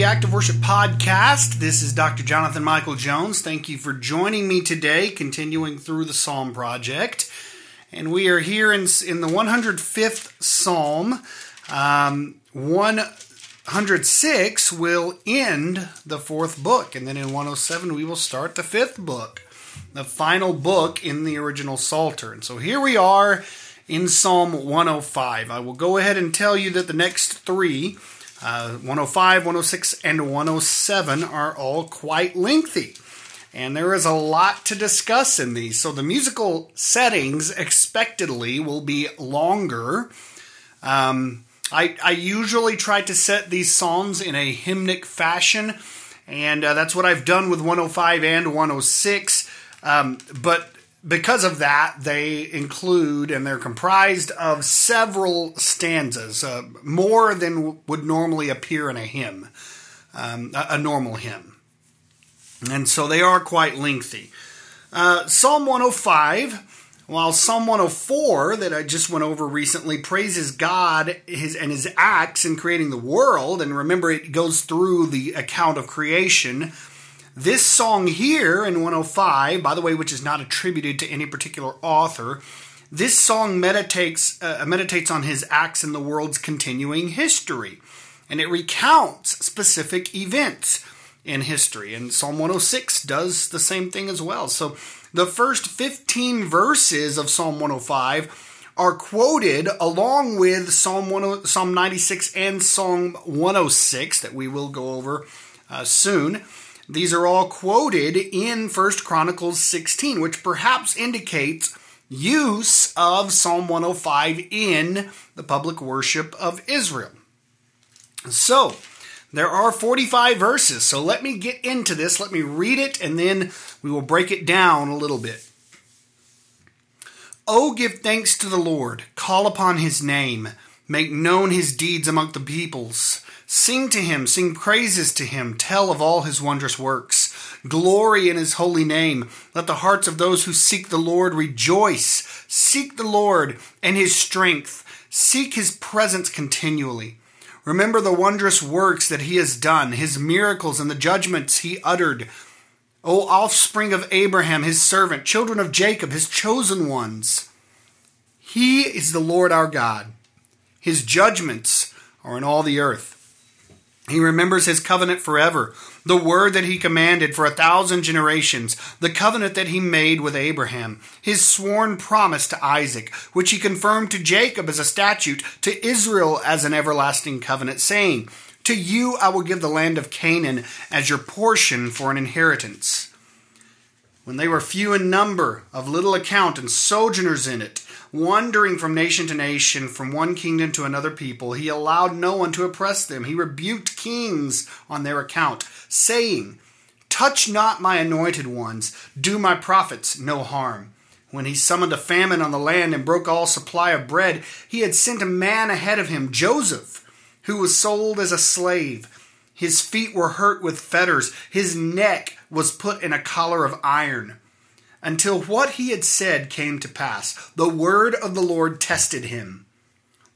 The Active Worship Podcast. This is Dr. Jonathan Michael Jones. Thank you for joining me today, continuing through the Psalm Project. And we are here in, in the 105th Psalm. Um, 106 will end the fourth book, and then in 107 we will start the fifth book, the final book in the original Psalter. And so here we are in Psalm 105. I will go ahead and tell you that the next three uh, 105, 106, and 107 are all quite lengthy. And there is a lot to discuss in these. So the musical settings expectedly will be longer. Um, I, I, usually try to set these psalms in a hymnic fashion, and uh, that's what I've done with 105 and 106. Um, but because of that, they include and they're comprised of several stanzas, uh, more than would normally appear in a hymn, um, a, a, normal hymn. And so they are quite lengthy. Uh, Psalm 105, while Psalm 104, that I just went over recently, praises God his, and his acts in creating the world. And remember, it goes through the account of creation this song here in 105, by the way, which is not attributed to any particular author, this song meditates uh, meditates on his acts in the world's continuing history, and it recounts specific events in history. And Psalm 106 does the same thing as well. So the first 15 verses of Psalm 105 are quoted along with Psalm 10, Psalm 96 and Psalm 106 that we will go over uh, soon. These are all quoted in 1 Chronicles 16, which perhaps indicates use of Psalm 105 in the public worship of Israel. So, there are 45 verses, so let me get into this. Let me read it, and then we will break it down a little bit. Oh, give thanks to the Lord, call upon his name, make known his deeds among the peoples. Sing to him, sing praises to him, tell of all his wondrous works. Glory in his holy name. Let the hearts of those who seek the Lord rejoice. Seek the Lord and his strength. Seek his presence continually. Remember the wondrous works that he has done, his miracles and the judgments he uttered. O offspring of Abraham, his servant, children of Jacob, his chosen ones. He is the Lord our God. His judgments are in all the earth. He remembers his covenant forever, the word that he commanded for a thousand generations, the covenant that he made with Abraham, his sworn promise to Isaac, which he confirmed to Jacob as a statute, to Israel as an everlasting covenant, saying, To you I will give the land of Canaan as your portion for an inheritance. When they were few in number, of little account, and sojourners in it, wandering from nation to nation, from one kingdom to another people. He allowed no one to oppress them. He rebuked kings on their account, saying, Touch not my anointed ones, do my prophets no harm. When he summoned a famine on the land and broke all supply of bread, he had sent a man ahead of him, Joseph, who was sold as a slave. His feet were hurt with fetters, his neck was put in a collar of iron until what he had said came to pass. The word of the Lord tested him.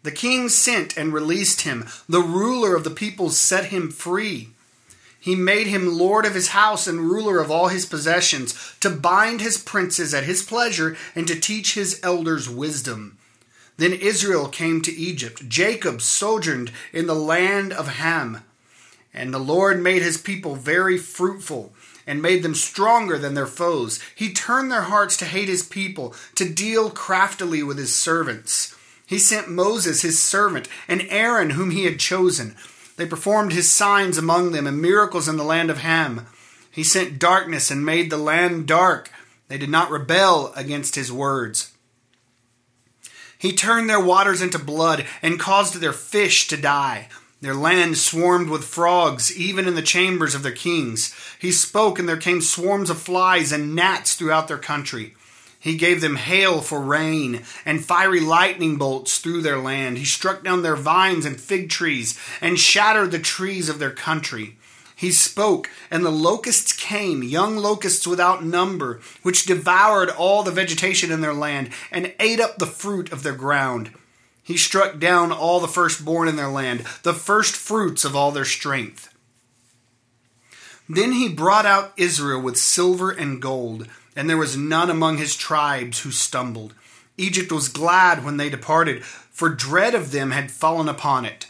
The king sent and released him. The ruler of the people set him free. He made him lord of his house and ruler of all his possessions, to bind his princes at his pleasure and to teach his elders wisdom. Then Israel came to Egypt. Jacob sojourned in the land of Ham. And the Lord made his people very fruitful and made them stronger than their foes. He turned their hearts to hate his people, to deal craftily with his servants. He sent Moses, his servant, and Aaron, whom he had chosen. They performed his signs among them and miracles in the land of Ham. He sent darkness and made the land dark. They did not rebel against his words. He turned their waters into blood and caused their fish to die. Their land swarmed with frogs, even in the chambers of their kings. He spoke, and there came swarms of flies and gnats throughout their country. He gave them hail for rain and fiery lightning bolts through their land. He struck down their vines and fig trees and shattered the trees of their country. He spoke, and the locusts came, young locusts without number, which devoured all the vegetation in their land and ate up the fruit of their ground. He struck down all the firstborn in their land, the first fruits of all their strength. Then he brought out Israel with silver and gold and there was none among his tribes who stumbled. Egypt was glad when they departed, for dread of them had fallen upon it.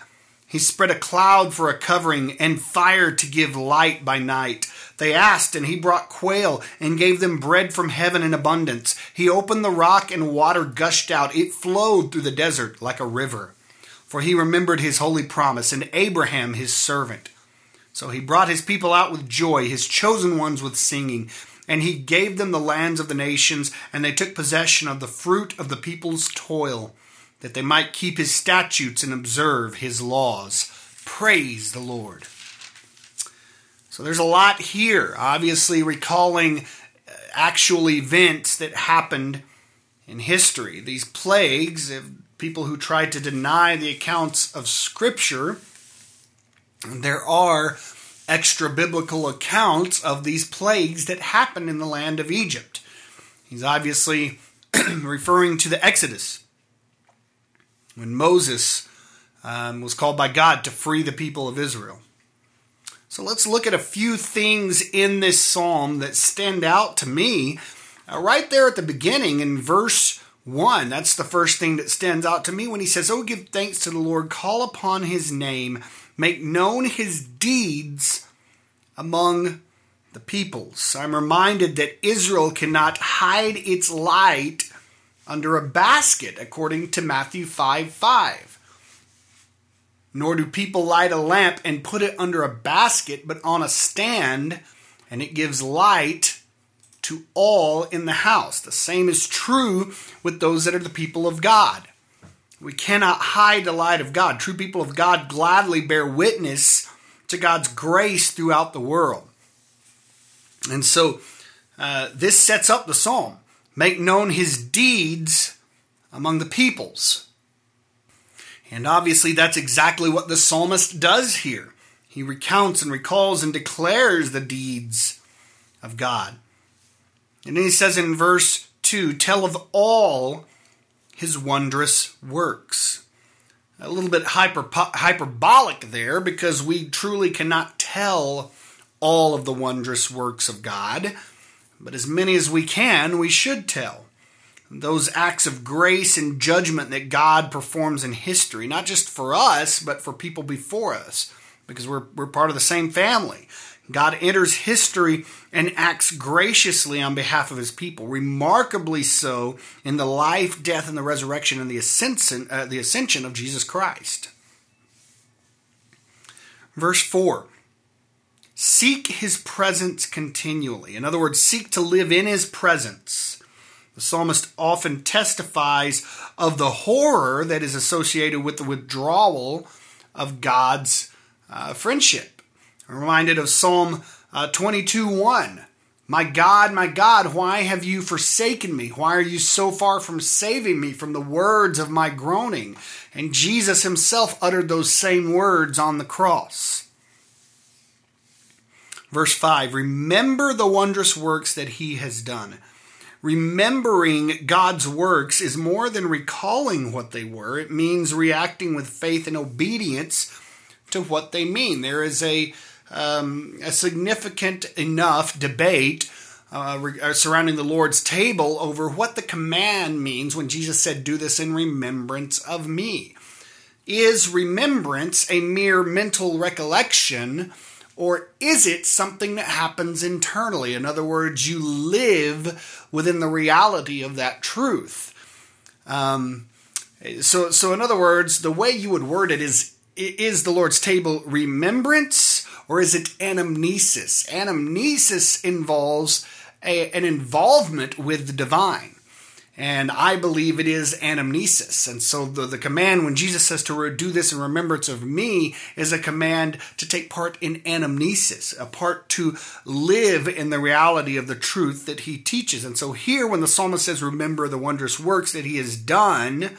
He spread a cloud for a covering, and fire to give light by night. They asked, and he brought quail, and gave them bread from heaven in abundance. He opened the rock, and water gushed out. It flowed through the desert like a river. For he remembered his holy promise, and Abraham his servant. So he brought his people out with joy, his chosen ones with singing. And he gave them the lands of the nations, and they took possession of the fruit of the people's toil, that they might keep his statutes and observe his laws. Praise the Lord. So there's a lot here, obviously recalling uh, actual events that happened in history. These plagues of people who tried to deny the accounts of Scripture. There are extra biblical accounts of these plagues that happened in the land of Egypt. He's obviously referring to the Exodus when Moses um, was called by God to free the people of Israel. So let's look at a few things in this psalm that stand out to me. Uh, right there at the beginning in verse 1, that's the first thing that stands out to me when he says, Oh, give thanks to the Lord, call upon his name make known his deeds among the peoples. I'm reminded that Israel cannot hide its light under a basket, according to Matthew 5 5. Nor do people light a lamp and put it under a basket, but on a stand, and it gives light to all in the house. The same is true with those that are the people of God. We cannot hide the light of God. True people of God gladly bear witness to God's grace throughout the world. And so uh, this sets up the psalm make known his deeds among the peoples. And obviously, that's exactly what the psalmist does here. He recounts and recalls and declares the deeds of God. And then he says in verse 2 Tell of all his wondrous works. A little bit hyper, hyperbolic there because we truly cannot tell all of the wondrous works of God, but as many as we can, we should tell. Those acts of grace and judgment that God performs in history, not just for us, but for people before us, because we're, we're part of the same family. God enters history and acts graciously on behalf of his people, remarkably so in the life, death, and the resurrection and the ascension, uh, the ascension of Jesus Christ. Verse 4 Seek his presence continually. In other words, seek to live in his presence. The psalmist often testifies of the horror that is associated with the withdrawal of God's uh, friendship. I'm reminded of Psalm uh, 22 1. My God, my God, why have you forsaken me? Why are you so far from saving me from the words of my groaning? And Jesus himself uttered those same words on the cross. Verse 5 Remember the wondrous works that he has done. Remembering God's works is more than recalling what they were, it means reacting with faith and obedience to what they mean. There is a um, a significant enough debate uh, uh, surrounding the Lord's table over what the command means when Jesus said, Do this in remembrance of me. Is remembrance a mere mental recollection, or is it something that happens internally? In other words, you live within the reality of that truth. Um, so, so in other words, the way you would word it is is the Lord's table remembrance or is it anamnesis? Anamnesis involves a, an involvement with the divine. And I believe it is anamnesis. And so the, the command when Jesus says to do this in remembrance of me is a command to take part in anamnesis, a part to live in the reality of the truth that he teaches. And so here, when the psalmist says, remember the wondrous works that he has done,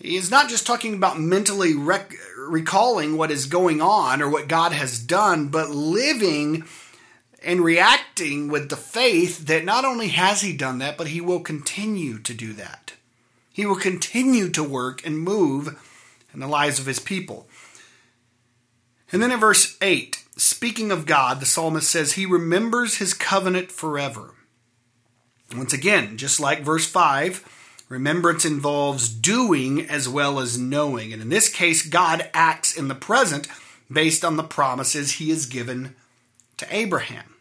He's not just talking about mentally rec- recalling what is going on or what God has done, but living and reacting with the faith that not only has he done that, but he will continue to do that. He will continue to work and move in the lives of his people. And then in verse 8, speaking of God, the psalmist says, He remembers his covenant forever. Once again, just like verse 5, remembrance involves doing as well as knowing. And in this case, God acts in the present based on the promises he has given to Abraham.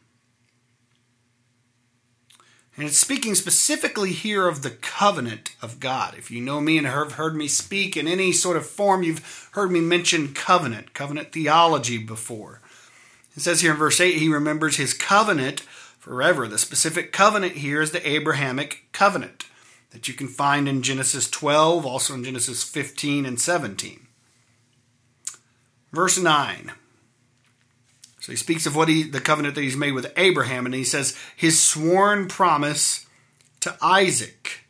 And it's speaking specifically here of the covenant of God. If you know me and have heard me speak in any sort of form, you've heard me mention covenant, covenant theology before. It says here in verse 8, he remembers his covenant forever. The specific covenant here is the Abrahamic covenant that you can find in Genesis 12, also in Genesis 15 and 17. Verse 9. So he speaks of what he the covenant that he's made with Abraham, and he says his sworn promise to Isaac.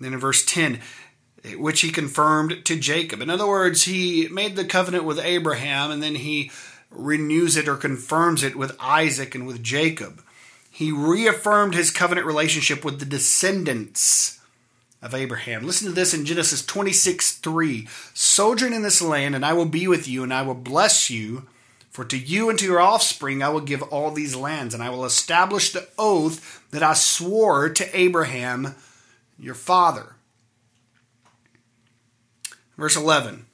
then in verse 10, which he confirmed to Jacob. In other words, he made the covenant with Abraham, and then he renews it or confirms it with Isaac and with Jacob. He reaffirmed his covenant relationship with the descendants of Abraham. Listen to this in Genesis 26 3. Sojourn in this land, and I will be with you, and I will bless you for to you and to your offspring I will give all these lands, and I will establish the oath that I swore to Abraham, your father. Verse 11.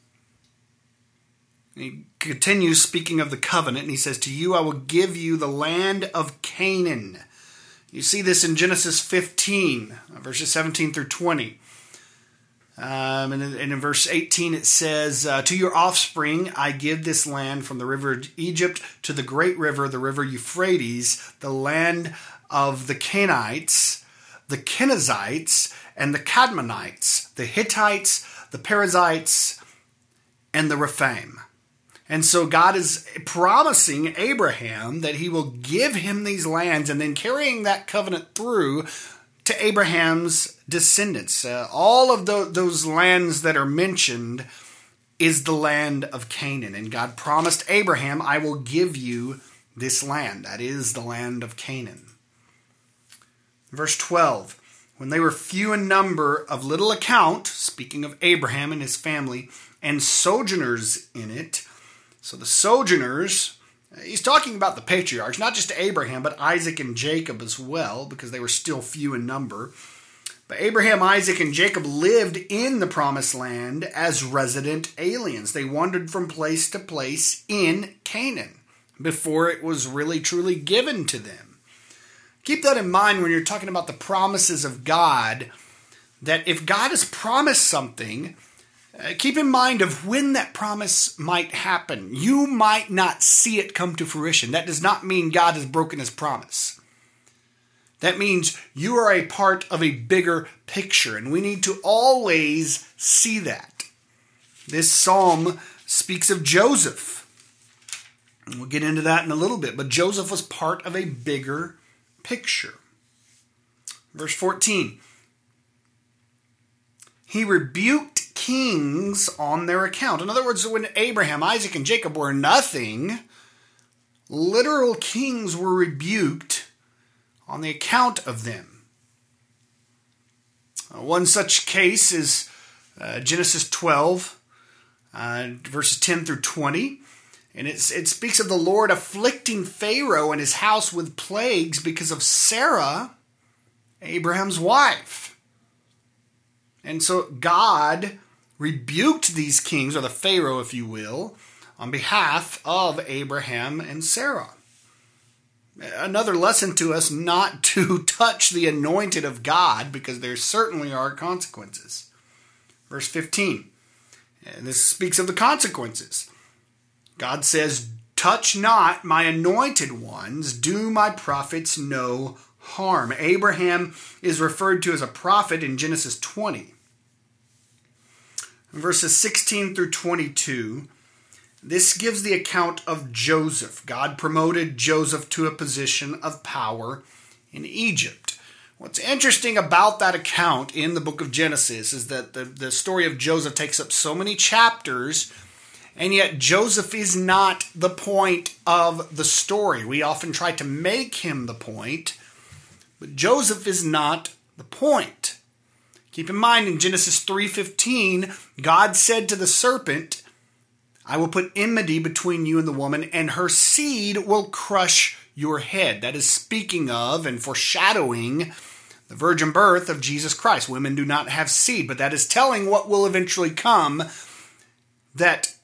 He continues speaking of the covenant, and he says, To you I will give you the land of Canaan. You see this in Genesis 15, verses 17 through 20. Um, and, in, and, in, verse 18 it says, uh, To your offspring I give this land from the river Egypt to the great river, the river Euphrates, the land of the Canaanites, the Kenizzites, and the Kadmonites, the Hittites, the Perizzites, and the Rephaim. And so God is promising Abraham that he will give him these lands and then carrying that covenant through to Abraham's descendants. Uh, all of the, those lands that are mentioned is the land of Canaan. And God promised Abraham, I will give you this land. That is the land of Canaan. Verse 12 When they were few in number, of little account, speaking of Abraham and his family, and sojourners in it. So the sojourners He's talking about the patriarchs, not just Abraham, but Isaac and Jacob as well, because they were still few in number. But Abraham, Isaac, and Jacob lived in the promised land as resident aliens. They wandered from place to place in Canaan before it was really truly given to them. Keep that in mind when you're talking about the promises of God, that if God has promised something, Uh, keep in mind of when that promise might happen. You might not see it come to fruition. That does not mean God has broken his promise. That means you are a part of a bigger picture, and we need to always see that. This psalm speaks of Joseph. And we'll get into that in a little bit, but Joseph was part of a bigger picture. Verse 14 He rebuked kings on their account. In other words, when Abraham, Isaac, and Jacob were nothing, literal kings were rebuked on the account of them. Uh, one such case is uh, Genesis 12, uh, verses 10 through 20. And it speaks of the Lord afflicting Pharaoh and his house with plagues because of Sarah, Abraham's wife. And so God rebuked these kings, or the Pharaoh, if you will, on behalf of Abraham and Sarah. Another lesson to us not to touch the anointed of God because there certainly are consequences. Verse 15, and this speaks of the consequences. God says, Touch not my anointed ones, do my prophets no harm. Abraham is referred to as a prophet in Genesis 20. Verses 16 through 22, this gives the account of Joseph. God promoted Joseph to a position of power in Egypt. What's interesting about that account in the book of Genesis is that the, the story of Joseph takes up so many chapters, and yet Joseph is not the point of the story. We often try to make him the point, but Joseph is not the point. Keep in mind in Genesis 3:15, God said to the serpent, I will put enmity between you and the woman, and her seed will crush your head. That is speaking of and foreshadowing the virgin birth of Jesus Christ. Women do not have seed, but that is telling what will eventually come that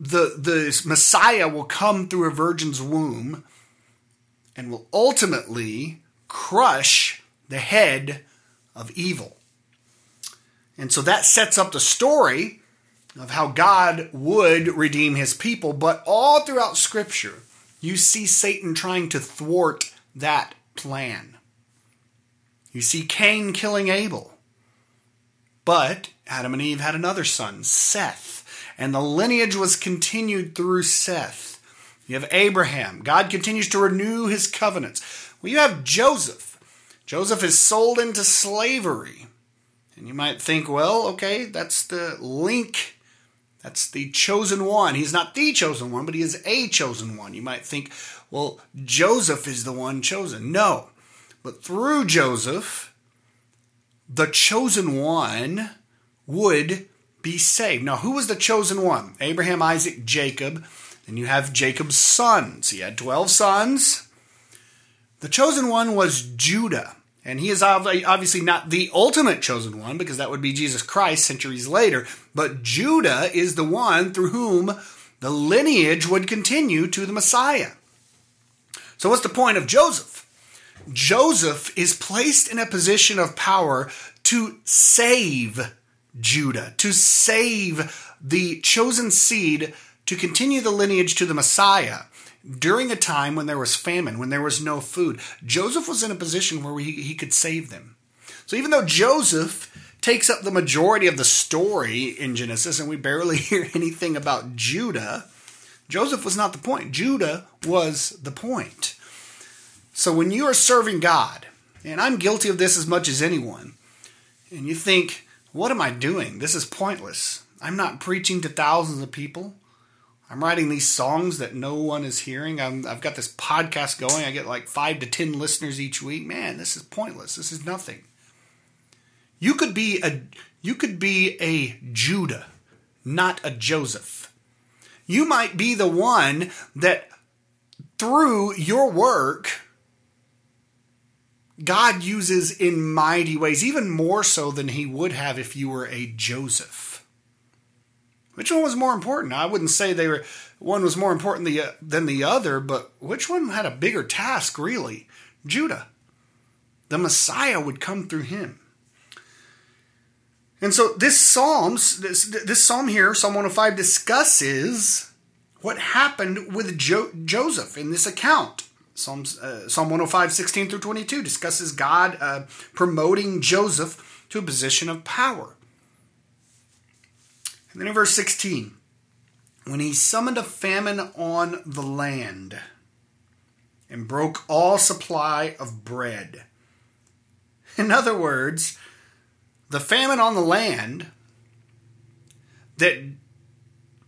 the, the Messiah will come through a virgin's womb and will ultimately crush the head of evil. And so that sets up the story of how God would redeem his people, but all throughout Scripture, you see Satan trying to thwart that plan. You see Cain killing Abel. But Adam and Eve had another son, Seth, and the lineage was continued through Seth. You have Abraham. God continues to renew his covenants. Well, you have Joseph. Joseph is sold into slavery. And you might think, well, okay, that's the link that's the chosen one. He's not the chosen one, but he is a chosen one. You might think, well, Joseph is the one chosen. No. But through Joseph, the chosen one would be saved. Now, who was the chosen one? Abraham, Isaac, Jacob. And you have Jacob's sons. He had 12 sons. The chosen one was Judah. And he is obviously not the ultimate chosen one because that would be Jesus Christ centuries later. But Judah is the one through whom the lineage would continue to the Messiah. So, what's the point of Joseph? Joseph is placed in a position of power to save Judah, to save the chosen seed to continue the lineage to the Messiah during a time when there was famine, when there was no food, Joseph was in a position where he, he could save them. So even though Joseph takes up the majority of the story in Genesis and we barely hear anything about Judah, Joseph was not the point. Judah was the point. So when you are serving God, and I'm guilty of this as much as anyone, and you think, what am I doing? This is pointless. I'm not preaching to thousands of people. I'm writing these songs that no one is hearing. i have got this podcast going. I get like five to ten listeners each week. Man, this is pointless. This is nothing. You could be a you could be a Judah, not a Joseph. You might be the one that through your work God uses in mighty ways, even more so than he would have if you were a Joseph. Which one was more important? I wouldn't say they were one was more important the, uh, than the other, but which one had a bigger task really? Judah. The Messiah would come through him. And so this Psalms, this, this Psalm here, Psalm 105, discusses what happened with jo- Joseph in this account. Psalms, uh, Psalm 105, 16 through 22 discusses God uh, promoting Joseph to a position of power. And then in verse 16, when he summoned a famine on the land and broke all supply of bread. In other words, the famine on the land that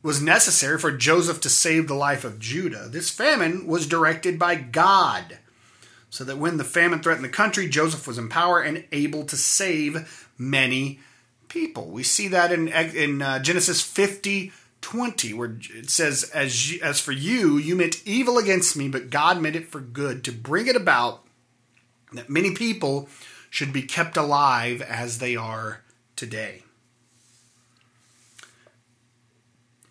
was necessary for Joseph to save the life of Judah, this famine was directed by God. So that when the famine threatened the country, Joseph was in power and able to save many people. We see that in in uh, Genesis 50 20 where it says as as for you you meant evil against me but God meant it for good to bring it about that many people should be kept alive as they are today.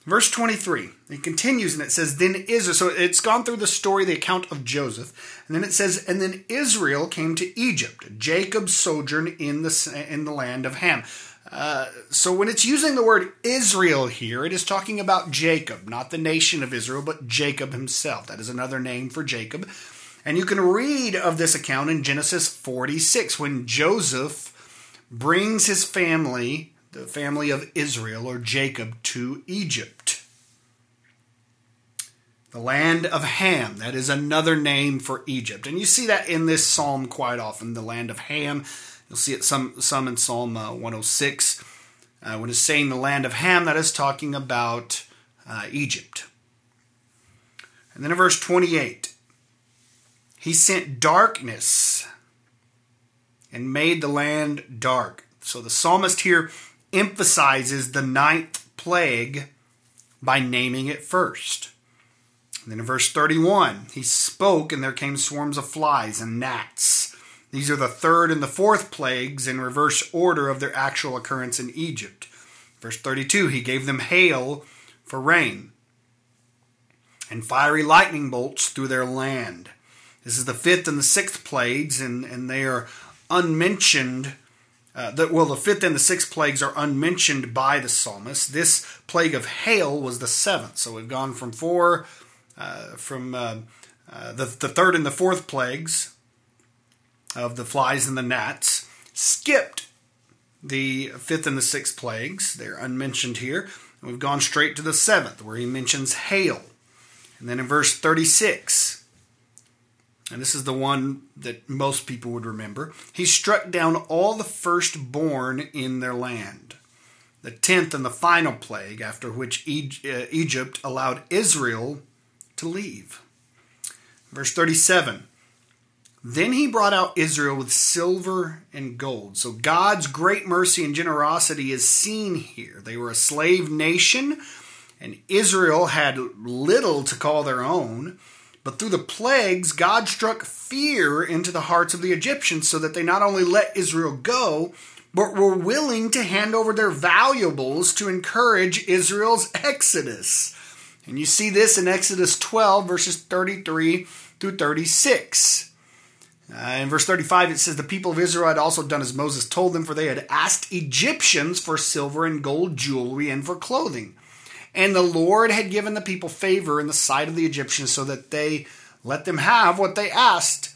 Verse 23, it continues and it says, Then Israel, so it's gone through the story, the account of Joseph, and then it says, And then Israel came to Egypt. Jacob sojourned in the, in the land of Ham. Uh, so when it's using the word Israel here, it is talking about Jacob, not the nation of Israel, but Jacob himself. That is another name for Jacob. And you can read of this account in Genesis 46 when Joseph brings his family, the family of Israel or Jacob, to Egypt. The land of Ham, that is another name for Egypt. And you see that in this psalm quite often, the land of Ham. You'll see it some, some in Psalm uh, 106. Uh, when it's saying the land of Ham, that is talking about uh, Egypt. And then in verse 28, he sent darkness and made the land dark. So the psalmist here emphasizes the ninth plague by naming it first. And then in verse 31, he spoke, and there came swarms of flies and gnats. These are the third and the fourth plagues in reverse order of their actual occurrence in Egypt. Verse 32, he gave them hail for rain and fiery lightning bolts through their land. This is the fifth and the sixth plagues, and, and they are unmentioned. Uh, well, the fifth and the sixth plagues are unmentioned by the psalmist. This plague of hail was the seventh. So we've gone from four, uh, from uh, uh the, the third and the fourth plagues of the flies and the gnats, skipped the fifth and the sixth plagues. They're unmentioned here. We've gone straight to the seventh, where he mentions hail. And then in verse 36, and this is the one that most people would remember, he struck down all the firstborn in their land. The tenth and the final plague, after which uh, Egypt allowed Israel to leave. Verse 37 then he brought out Israel with silver and gold. So God's great mercy and generosity is seen here. They were a slave nation, and Israel had little to call their own. But through the plagues, God struck fear into the hearts of the Egyptians so that they not only let Israel go, but were willing to hand over their valuables to encourage Israel's exodus. And you see this in Exodus 12, verses 33 through 36. Uh, in verse 35, it says, The people of Israel had also done as Moses told them, for they had asked Egyptians for silver and gold jewelry and for clothing. And the Lord had given the people favor in the sight of the Egyptians, so that they let them have what they asked.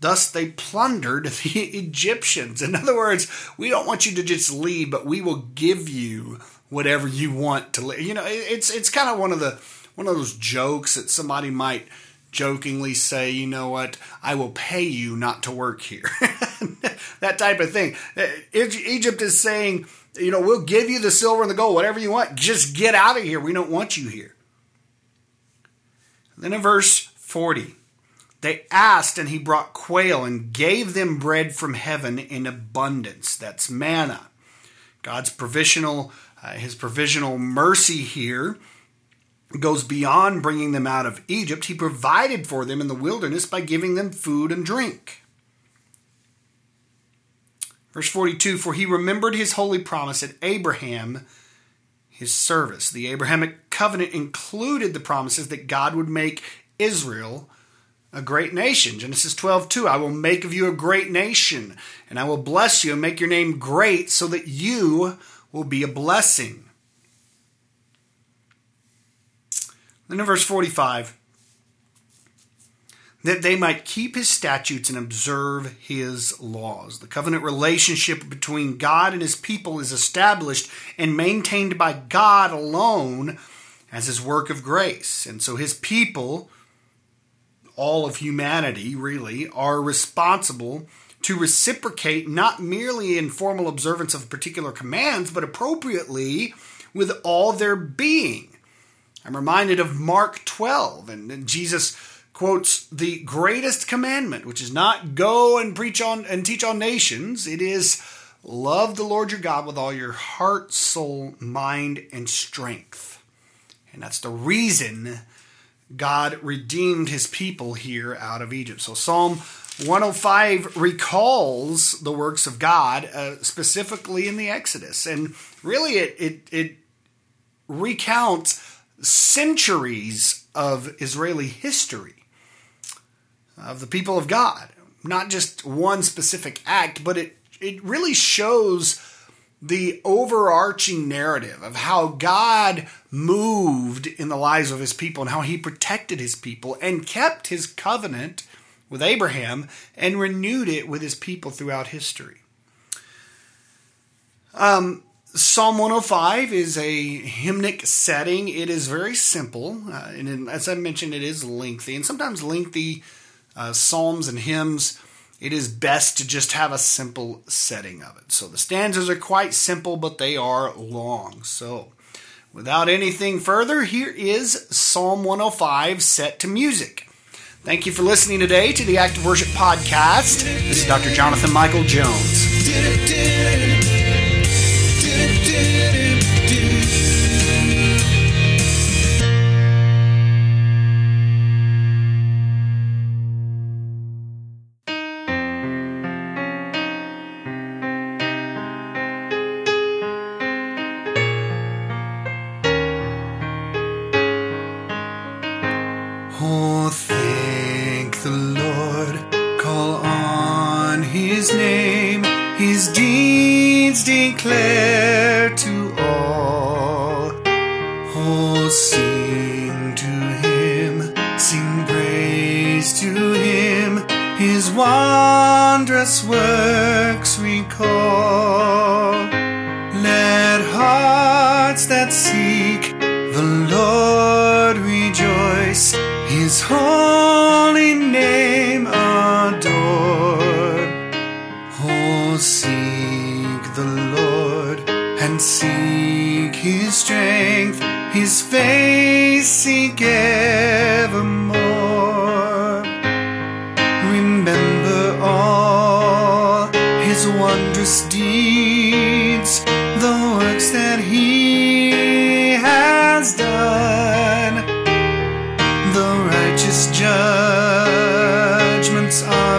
Thus they plundered the Egyptians. In other words, we don't want you to just leave, but we will give you whatever you want to. leave. You know, it's it's kind of one of the one of those jokes that somebody might jokingly say, you know what, I will pay you not to work here. that type of thing. Uh, Egypt is saying, you know, we'll give you the silver and the gold, whatever you want. Just get out of here. We don't want you here. Then in verse 40, they asked, and he brought quail and gave them bread from heaven in abundance. That's manna. God's provisional, uh, his provisional mercy here goes beyond bringing them out of Egypt. He provided for them in the wilderness by giving them food and drink. Verse 42 For he remembered his holy promise at Abraham, his service. The Abrahamic covenant included the promises that God would make Israel a great nation. Genesis 12, 2. I will make of you a great nation, and I will bless you and make your name great so that you will be a blessing. Then in verse 45, that they might keep his statutes and observe his laws. The covenant relationship between God and his people is established and maintained by God alone as his work of grace. And so his people, all of humanity really, are responsible to reciprocate not merely in formal observance of particular commands, but appropriately with all their being. I'm reminded of Mark 12, and, Jesus quotes the greatest commandment, which is not go and preach on and teach on nations. It is love the Lord your God with all your heart, soul, mind, and strength. And that's the reason God redeemed his people here out of Egypt. So Psalm 105 recalls the works of God, uh, specifically in the Exodus. And really, it, it, it recounts centuries of Israeli history of the people of God. Not just one specific act, but it, it really shows the overarching narrative of how God moved in the lives of his people and how he protected his people and kept his covenant with Abraham and renewed it with his people throughout history. Um, Psalm 105 is a hymnic setting. It is very simple, uh, and as I mentioned, it is lengthy. And sometimes lengthy uh, psalms and hymns, it is best to just have a simple setting of it. So the stanzas are quite simple, but they are long. So without anything further, here is Psalm 105 set to music. Thank you for listening today to the Active Worship Podcast. This is Dr. Jonathan Michael Jones. Deeds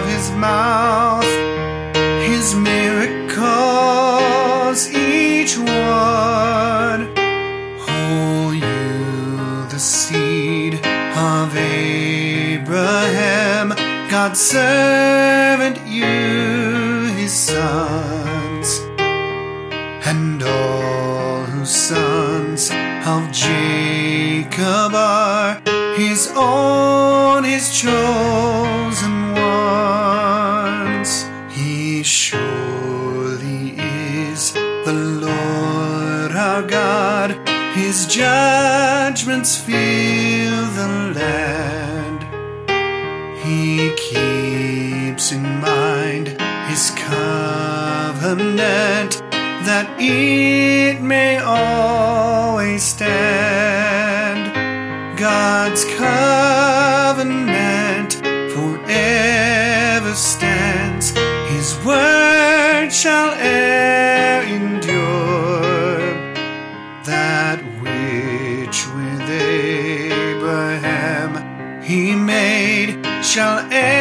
of his mouth, his miracles, each one. Oh, you, the seed of Abraham, God's servant, you, his sons, and all whose sons of Jacob are his own, his chosen his judgments fill the land. He keeps in mind his covenant that it may always stand. God's covenant forever stands. His word shall e'er shall evermore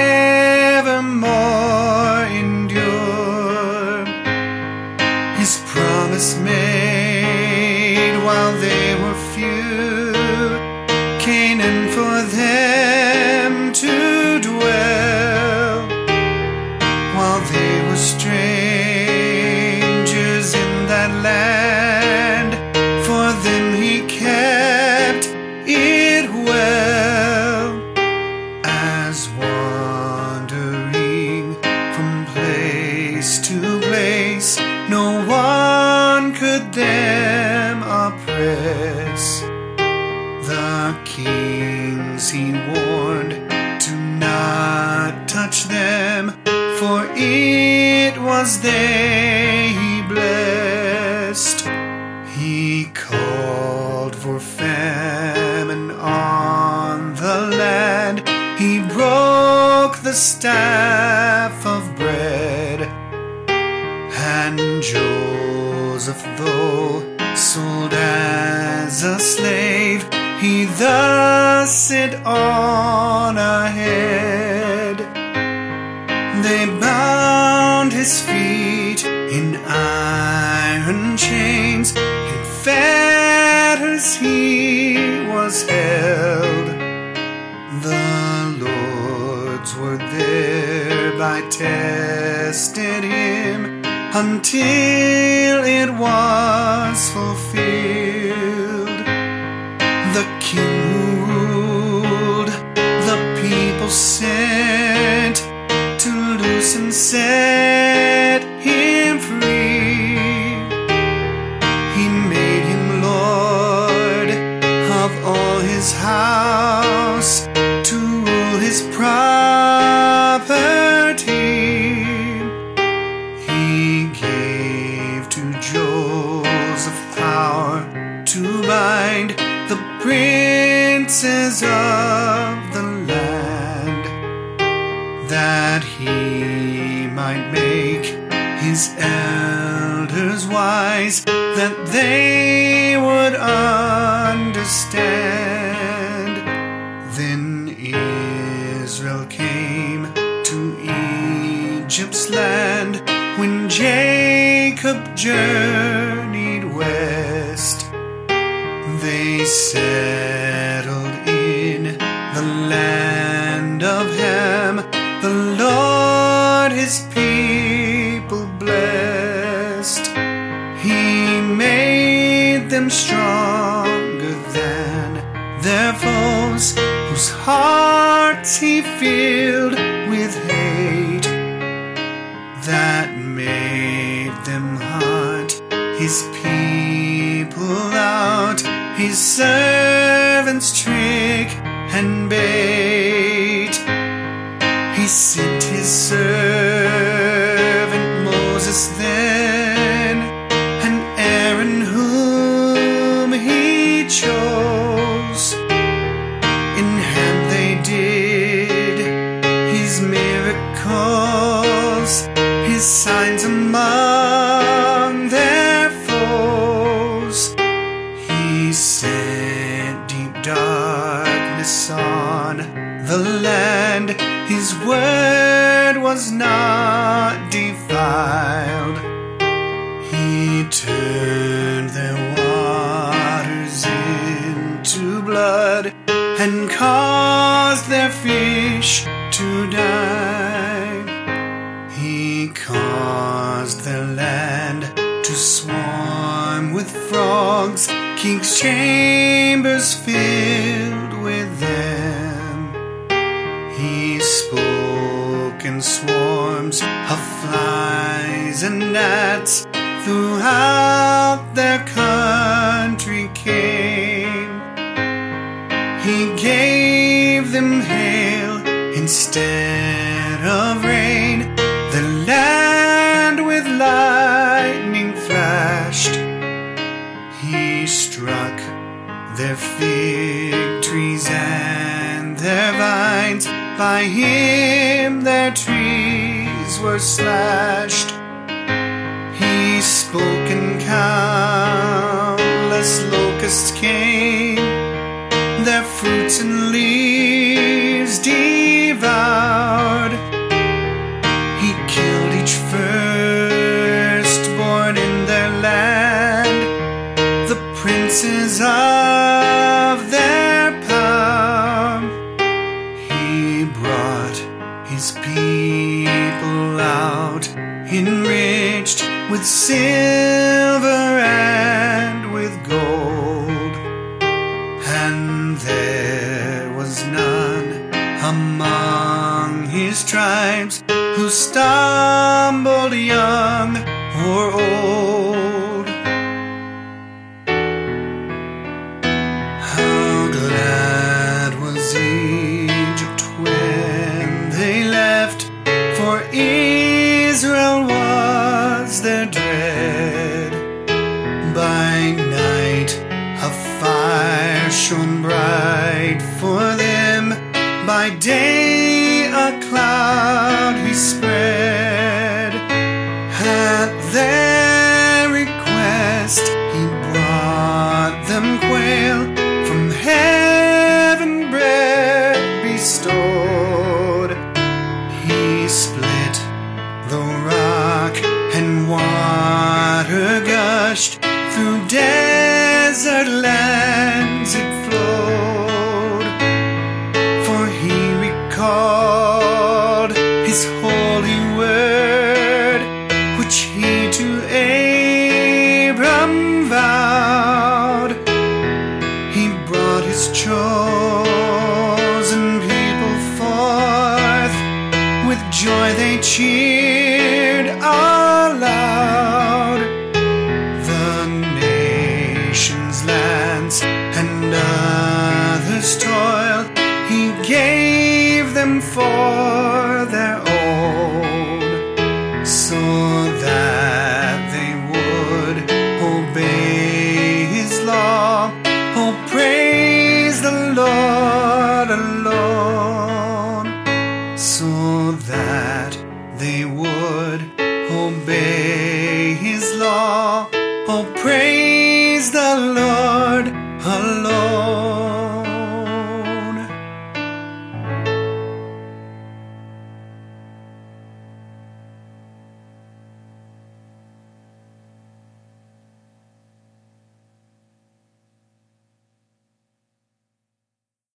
broke the staff of bread. And Joseph, though sold as a slave, he thus sent on ahead. They bound his feet in iron chains, in fetters he thereby tested him until it was fulfilled. The king ruled the people sent to loose and set him free. He made him Lord of all his house to rule his property. Joseph power to bind the princes of the land, that he might make his elders wise, that they would understand. Then Israel came to Egypt's land when Jacob journeyed settled in the land of Ham. The Lord his people blessed. He made them stronger than their foes, whose hearts he filled his servants trick and bait. He sent his servant throughout their country came. He gave them hail instead of rain. The land with lightning flashed. He struck their fig trees and their vines. By him their trees were slashed. He spoke and countless locusts came, their fruits and leaves devoured. With silver and with gold. And there was none among his tribes who stumbled young or old. By day